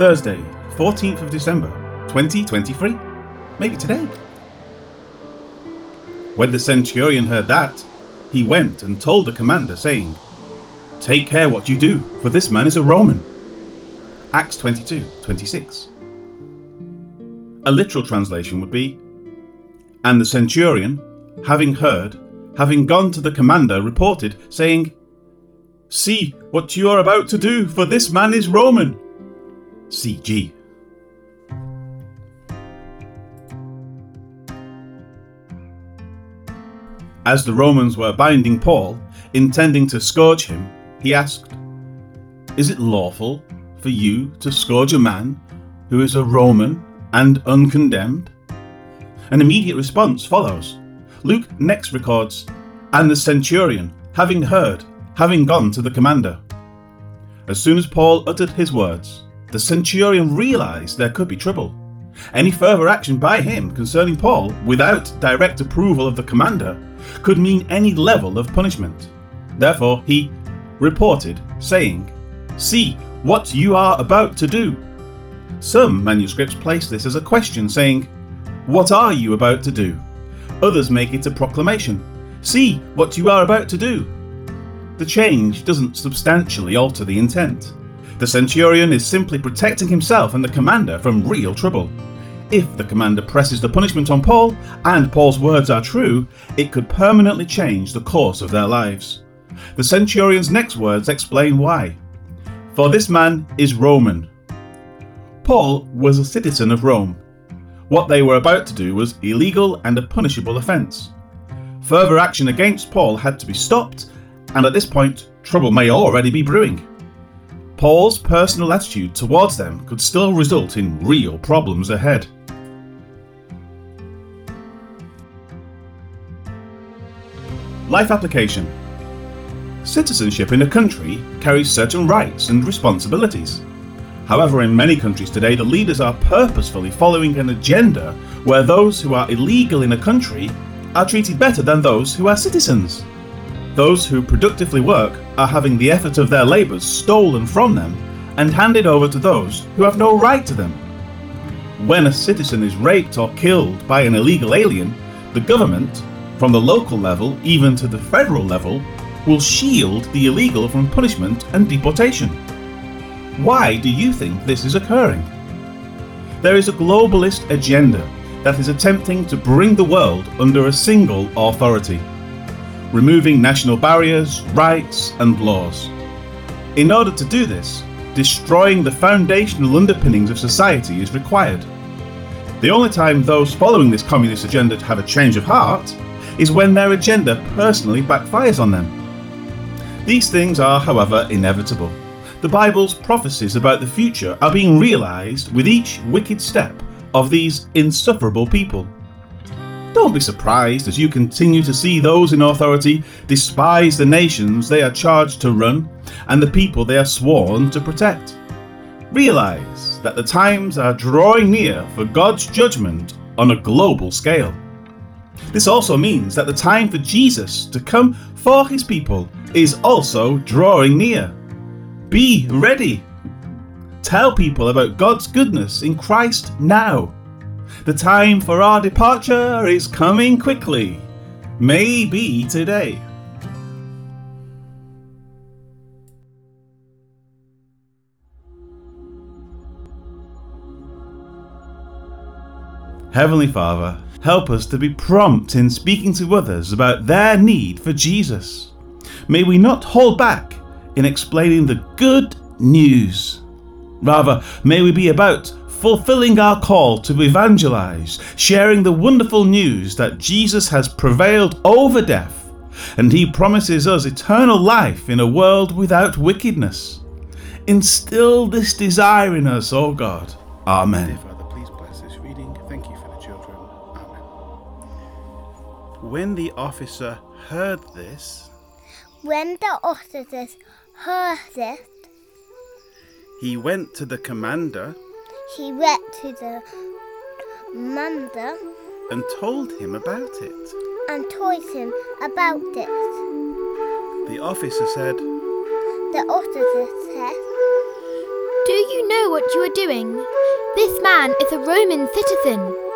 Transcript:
Thursday, 14th of December, 2023. Maybe today. When the centurion heard that, he went and told the commander, saying, Take care what you do, for this man is a Roman. Acts 22 26. A literal translation would be, And the centurion, having heard, having gone to the commander, reported, saying, See what you are about to do, for this man is Roman. CG. As the Romans were binding Paul, intending to scourge him, he asked, Is it lawful for you to scourge a man who is a Roman and uncondemned? An immediate response follows. Luke next records, And the centurion, having heard, having gone to the commander. As soon as Paul uttered his words, the centurion realized there could be trouble. Any further action by him concerning Paul, without direct approval of the commander, could mean any level of punishment. Therefore, he reported, saying, See what you are about to do. Some manuscripts place this as a question, saying, What are you about to do? Others make it a proclamation, See what you are about to do. The change doesn't substantially alter the intent. The centurion is simply protecting himself and the commander from real trouble. If the commander presses the punishment on Paul, and Paul's words are true, it could permanently change the course of their lives. The centurion's next words explain why. For this man is Roman. Paul was a citizen of Rome. What they were about to do was illegal and a punishable offence. Further action against Paul had to be stopped, and at this point, trouble may already be brewing. Paul's personal attitude towards them could still result in real problems ahead. Life application Citizenship in a country carries certain rights and responsibilities. However, in many countries today, the leaders are purposefully following an agenda where those who are illegal in a country are treated better than those who are citizens. Those who productively work are having the effort of their labours stolen from them and handed over to those who have no right to them. When a citizen is raped or killed by an illegal alien, the government, from the local level even to the federal level, will shield the illegal from punishment and deportation. Why do you think this is occurring? There is a globalist agenda that is attempting to bring the world under a single authority, removing national barriers, rights, and laws. In order to do this, destroying the foundational underpinnings of society is required. The only time those following this communist agenda have a change of heart is when their agenda personally backfires on them. These things are, however, inevitable. The Bible's prophecies about the future are being realised with each wicked step of these insufferable people. Don't be surprised as you continue to see those in authority despise the nations they are charged to run and the people they are sworn to protect. Realise that the times are drawing near for God's judgment on a global scale. This also means that the time for Jesus to come for his people is also drawing near. Be ready. Tell people about God's goodness in Christ now. The time for our departure is coming quickly. Maybe today. Heavenly Father, help us to be prompt in speaking to others about their need for Jesus. May we not hold back in explaining the good news. Rather, may we be about fulfilling our call to evangelize, sharing the wonderful news that Jesus has prevailed over death and he promises us eternal life in a world without wickedness. Instill this desire in us, O God. Amen. Father, please bless this reading. Thank you for the children. Amen. When the officer heard this, When the officers heard it, he went to the commander he went to the commander and told him about it. and told him about it. The officer said, The officer said, Do you know what you are doing. This man is a Roman citizen.